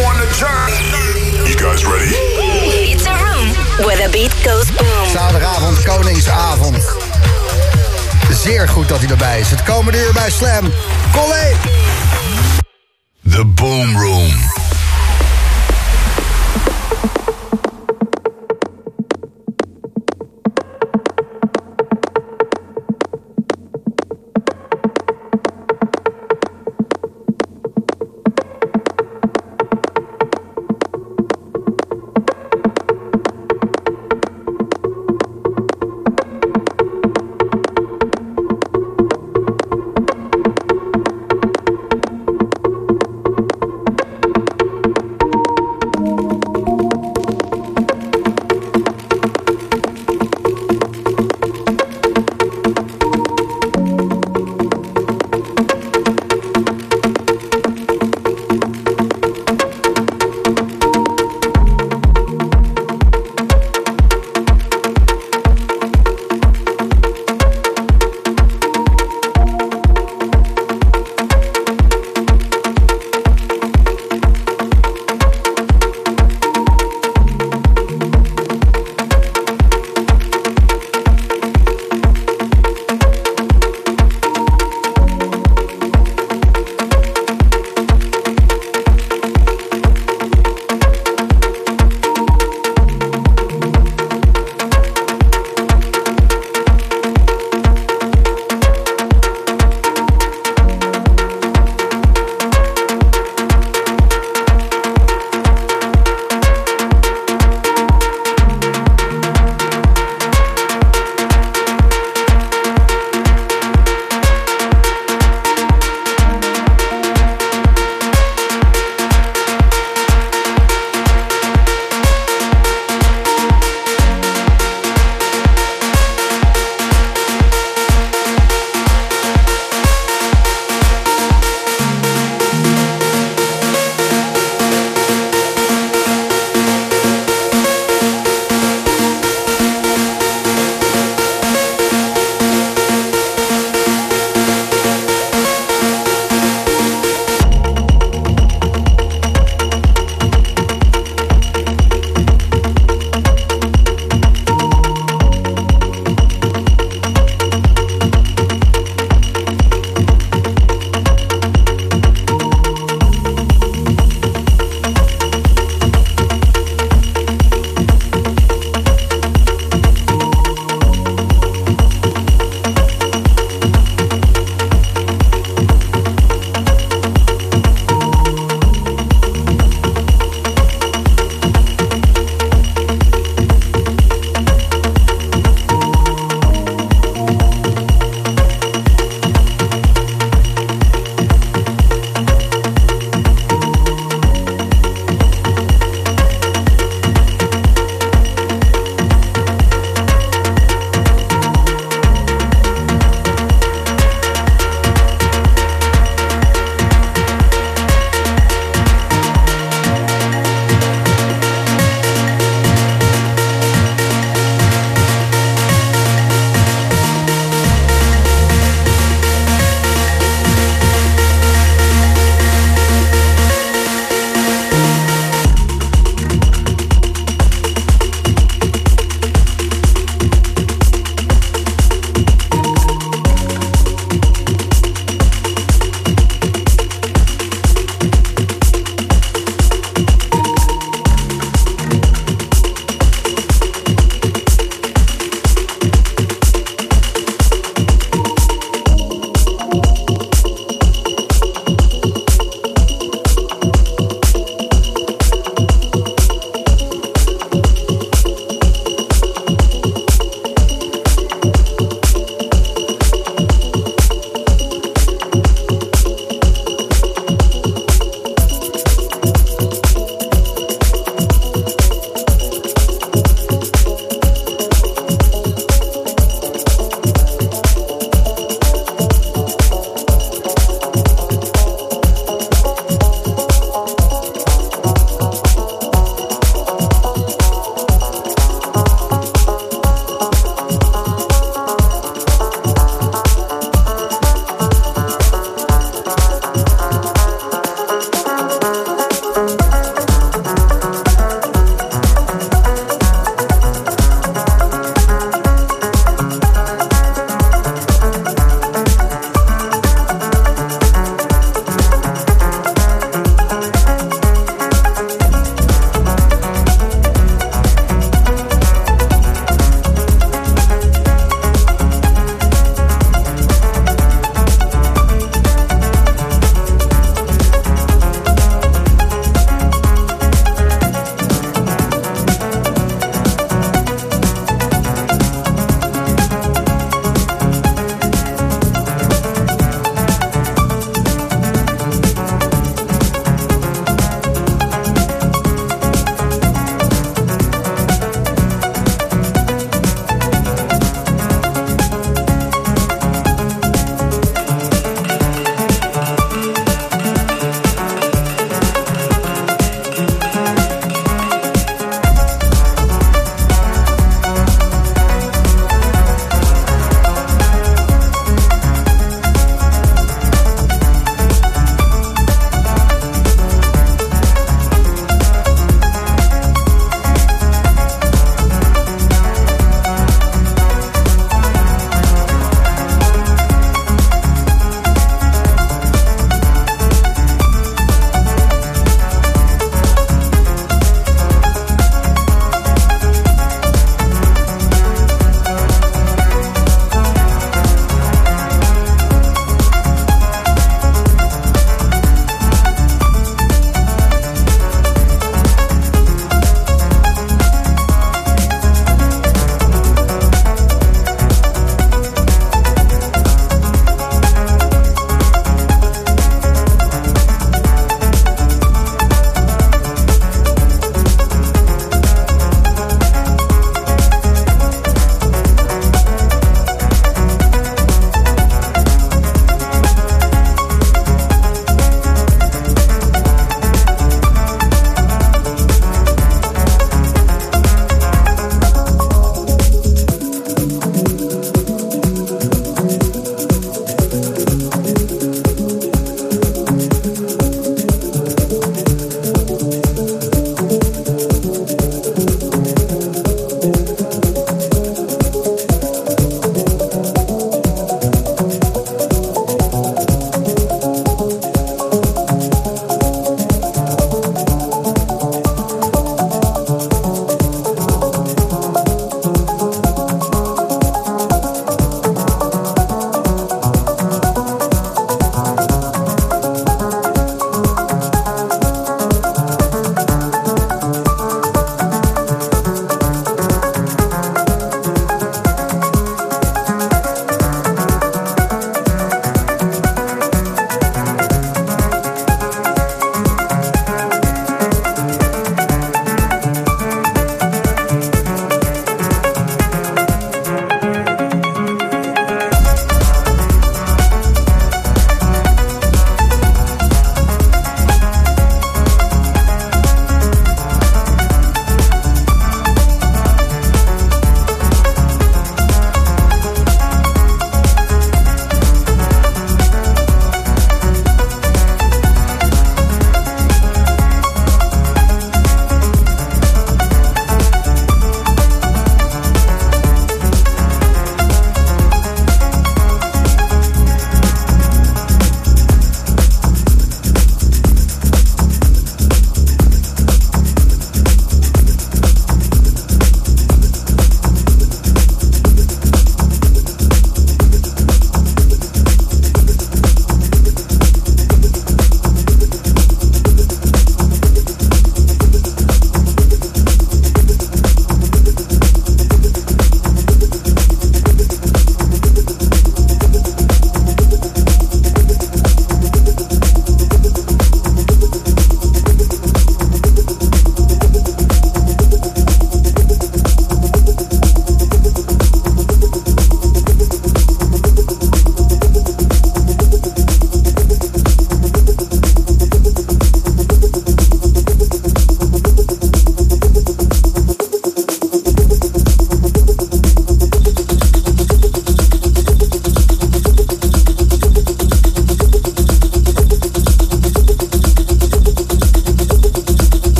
wanna turn. You guys ready? It's a room where the beat goes boom. Zaterdagavond, Koningsavond. Zeer goed dat hij erbij is. Het komende uur bij Slam. Collé! The Boom Room.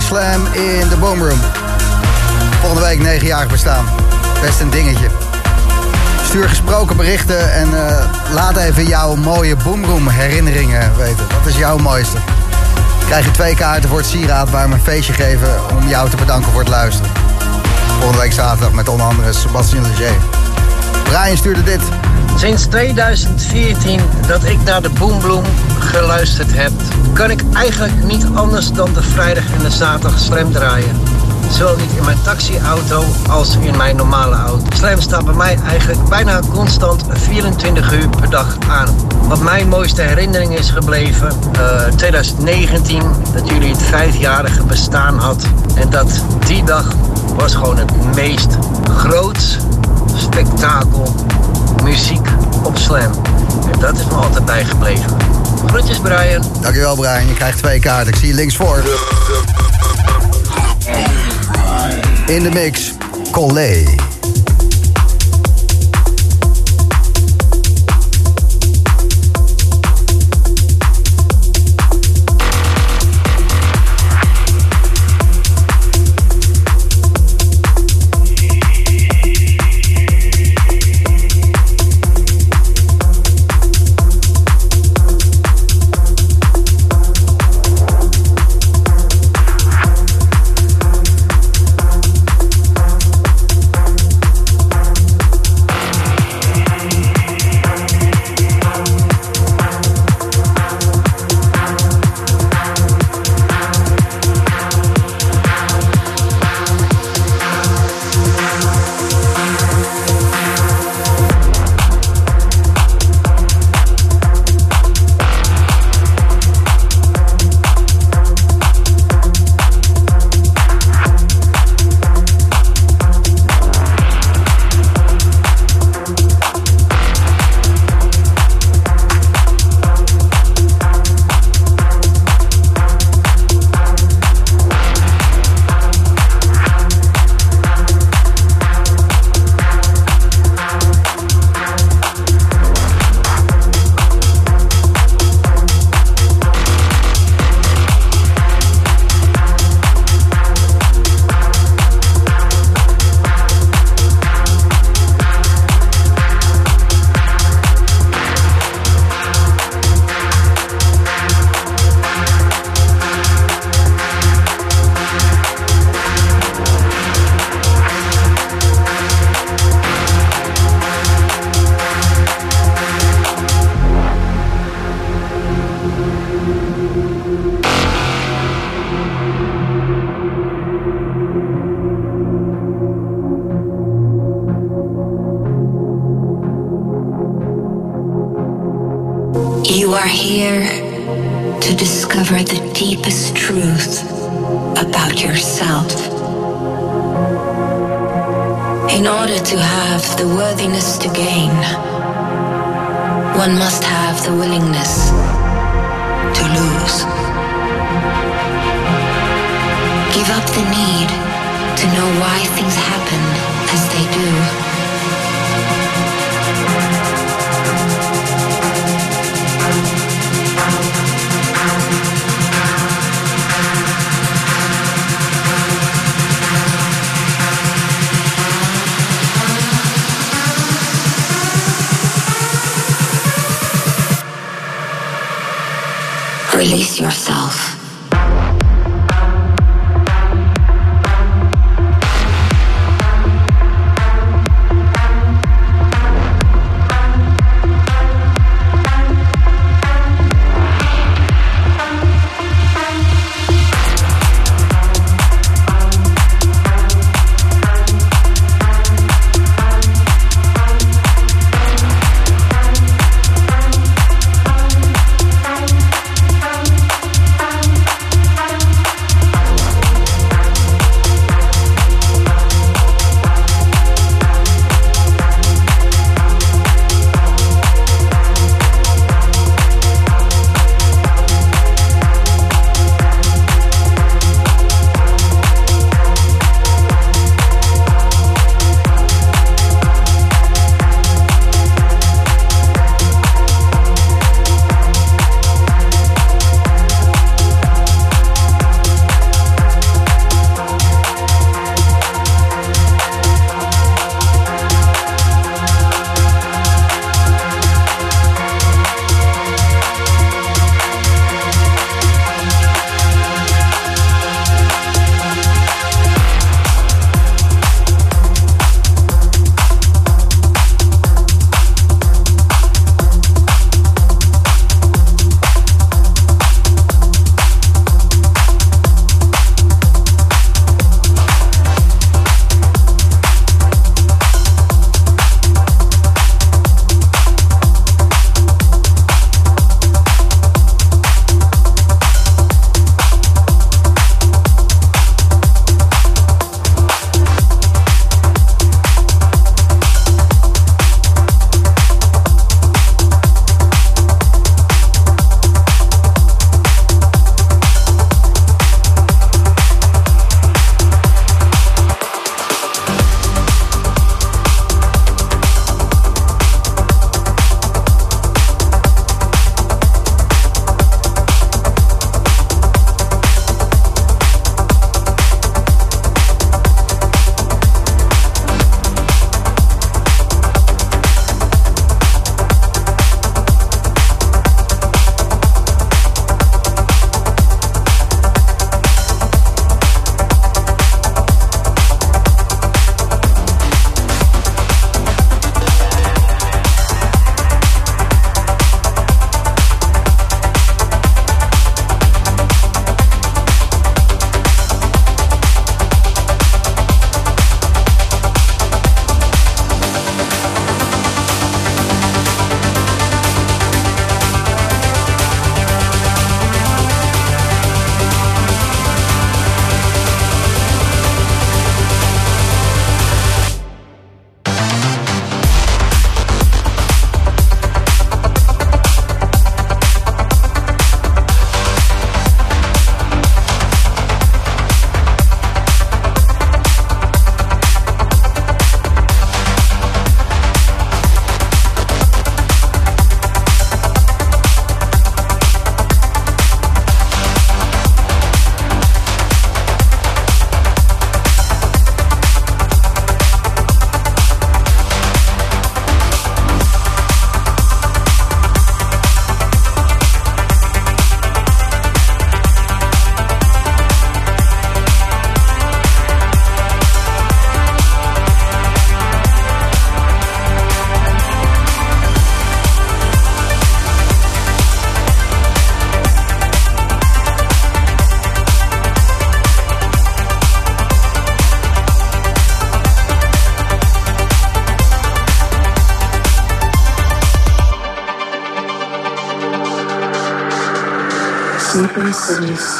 Slam in de Boomroom. Volgende week 9 jaar bestaan. Best een dingetje. Stuur gesproken berichten en uh, laat even jouw mooie Boomroom herinneringen weten. Wat is jouw mooiste? Krijg je twee kaarten voor het sieraad waar we een feestje geven om jou te bedanken voor het luisteren. Volgende week zaterdag met onder andere Sebastian Leger. Brian stuurde dit. Sinds 2014 dat ik naar de Boombloom geluisterd heb, kan ik eigenlijk niet anders dan de vrijdag en de zaterdag slam draaien. Zowel niet in mijn taxiauto als in mijn normale auto. Slam staat bij mij eigenlijk bijna constant 24 uur per dag aan. Wat mijn mooiste herinnering is gebleven, uh, eh, 2019, dat jullie het vijfjarige bestaan had. En dat die dag was gewoon het meest groots spektakel muziek op Slam. En dat is me altijd bijgebleven. Groetjes Brian. Dankjewel Brian, je krijgt twee kaarten. Ik zie je links voor. In de mix, Collé. truth about yourself. In order to have the worthiness to gain, one must have the willingness to lose. Give up the need to know why things happen as they do Release yourself. cities.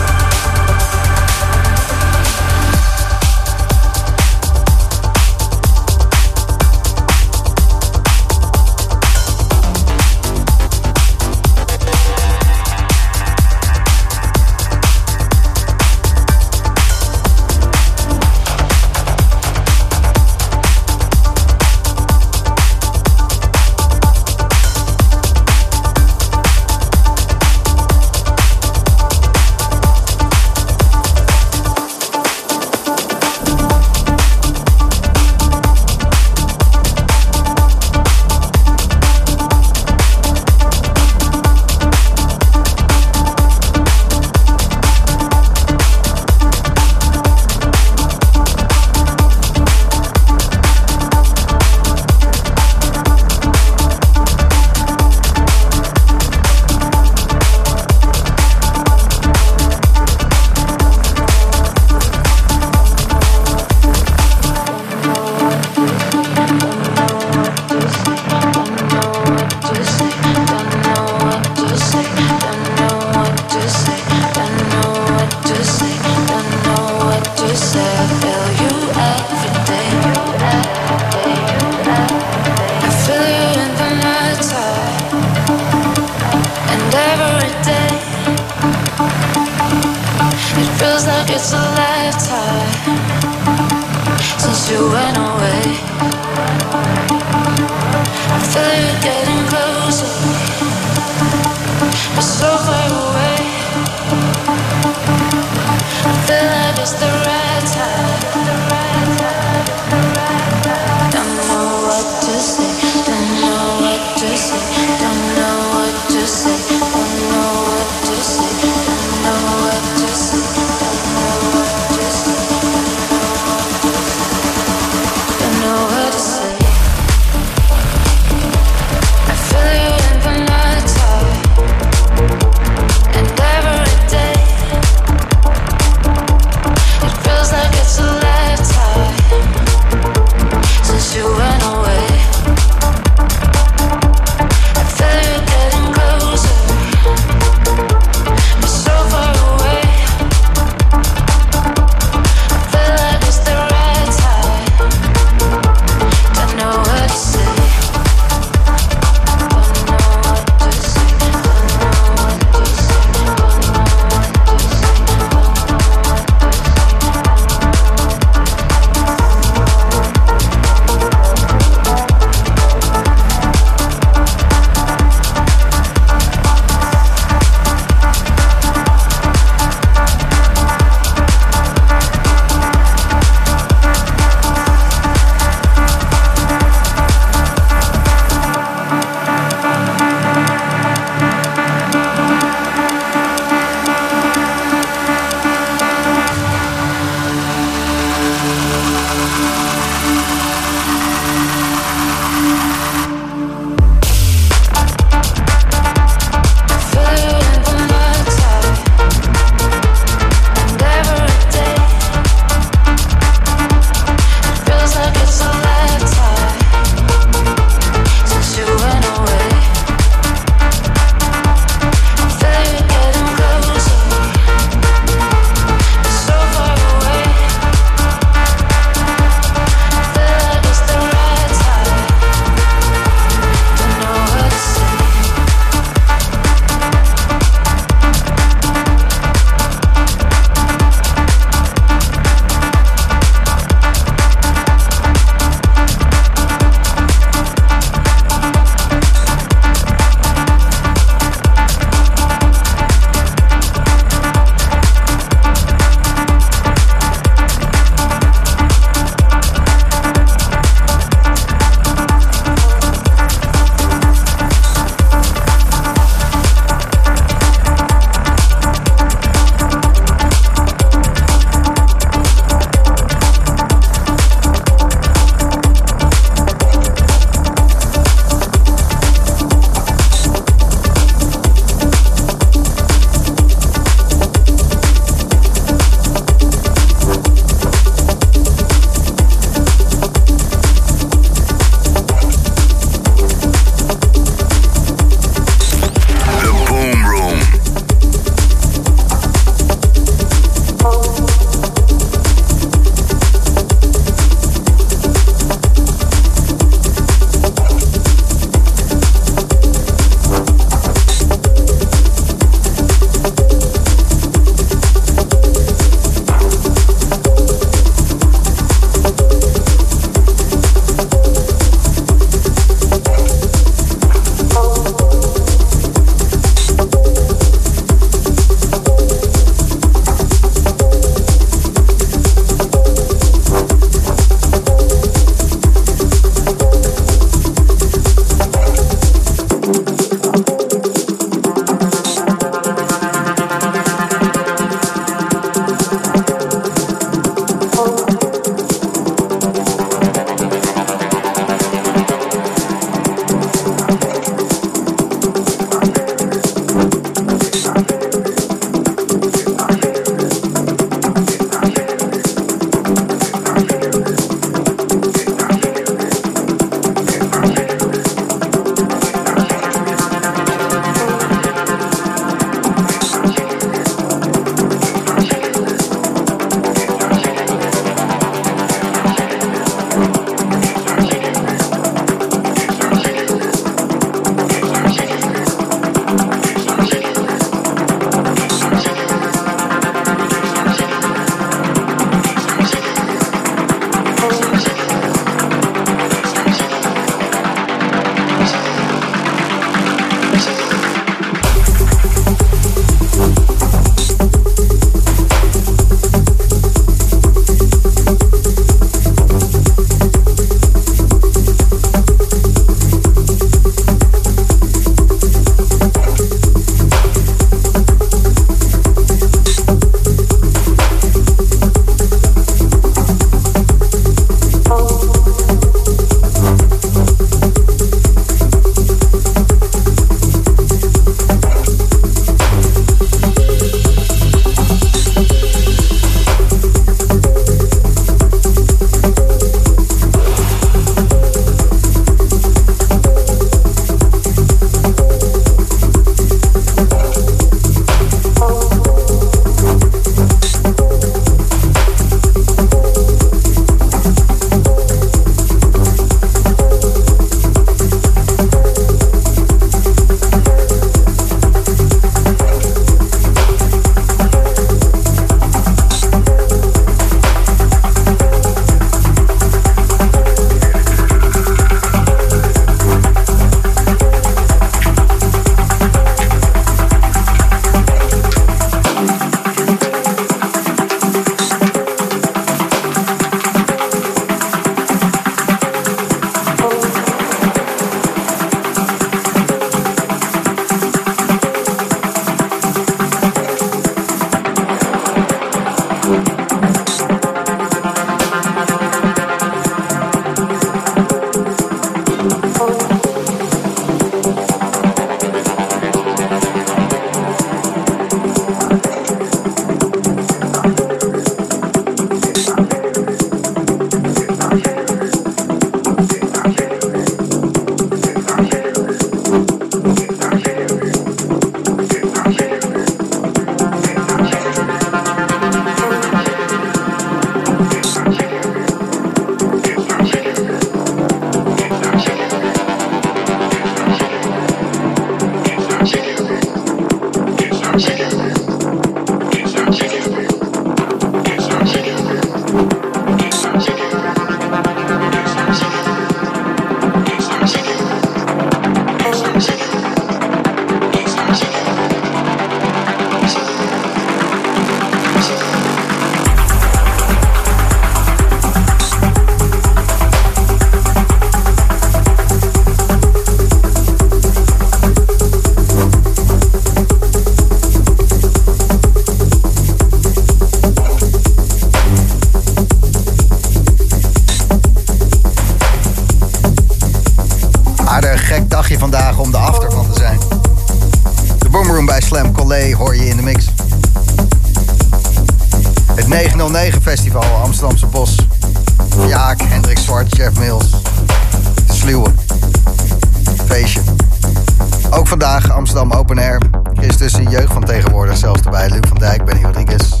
Erbij. Luc van Dijk, Benny Rodriguez.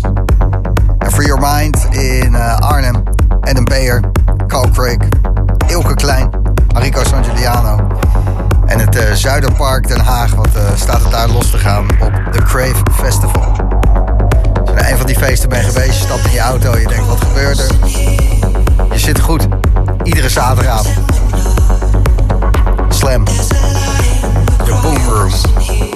En Free Your Mind in eh, Arnhem. Adam Beyer, Carl Craig, Ilke Klein, Mariko San Giuliano. En het eh, Zuiderpark Den Haag, wat eh, staat het daar los te gaan op de Crave Festival. Als je naar een van die feesten bent geweest, je stapt in je auto je denkt, wat gebeurt er? Je zit goed. Iedere zaterdagavond. Slam. De Boom Room.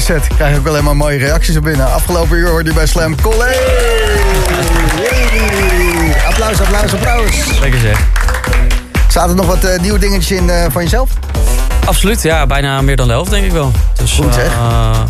Set. Ik krijg ook alleen maar mooie reacties op binnen. Afgelopen uur hoorde je bij Slam Collé. Applaus, applaus, applaus. Lekker zeg. Zaten er nog wat eh, nieuwe dingetjes in eh, van jezelf? Absoluut, ja. Bijna meer dan de helft, denk ik wel. Dus, Goed, zeg. eh,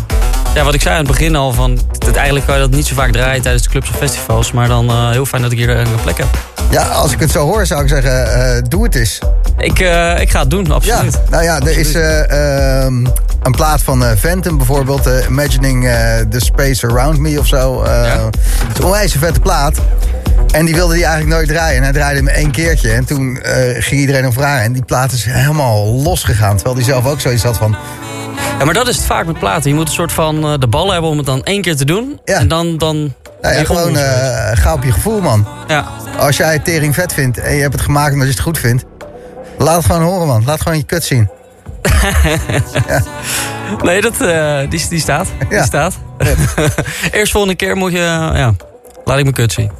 ja, wat ik zei aan het begin al, van, dat eigenlijk kan je dat niet zo vaak draaien tijdens de clubs of festivals. Maar dan eh, heel fijn dat ik hier een plek heb. Ja, als ik het zo hoor, zou ik zeggen, eh, doe het eens. Ik, eh, ik ga het doen, Ja, absoluut. nou ja, er is eh, ehm, een plaat van eh Phantom bijvoorbeeld, eh, Imagining eh, the Space Around Me of zo. Eh, Ja. Het is een onwijs vette plaat. En die wilde hij eigenlijk nooit draaien. En hij draaide hem één keertje. En toen eh, ging iedereen hem vragen. En die plaat is helemaal losgegaan. Terwijl hij zelf ook zoiets had van... Ja, maar dat is het vaak met platen. Je moet een soort van eh, de bal hebben om het dan één keer te doen. Ja. En dan... dan Nou ja, gewoon eh, ga op je gevoel, man. Ja. Als jij het tering vet vindt en je hebt het gemaakt omdat je het goed vindt... Laat het gewoon horen, man. Laat gewoon je kut zien. Nee, dat, eh, die, die staat. Ja. Die staat. Eerst volgende keer moet je... ja, laat ik mijn kut zien.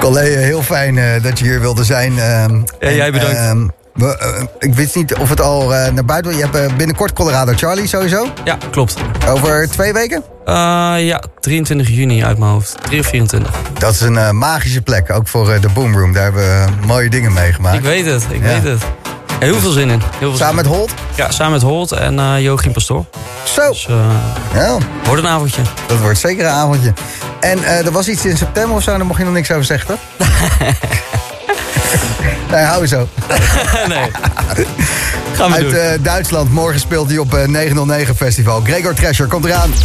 Collega, heel fijn dat je hier wilde zijn. ehm, Ja, jij bedankt. ehm, we, eh, ik wist niet of het al eh, naar buiten wil. Je hebt eh, binnenkort Colorado Charlie sowieso. Ja, klopt. Over twee weken. Ja, 23 juni uit mijn hoofd. 3 of 24. Dat is een magische plek, ook voor de Boom Room. Daar hebben we mooie dingen meegemaakt. Ik weet het, ik Ja. weet het. Ja, heel veel zin in. Heel veel Samen met Holt. Ja, samen met Holt en eh Joachim Pastoor. Zo, Dus ja, wordt een avondje. dat wordt zeker een avondje. En er was iets in september of zo, daar mocht je nog niks over zeggen, toch? nee, hou zo. nee. Gaan we Uit doen. eh, Duitsland, morgen speelt hij op eh, 909 Festival. Gregor Trescher komt eraan.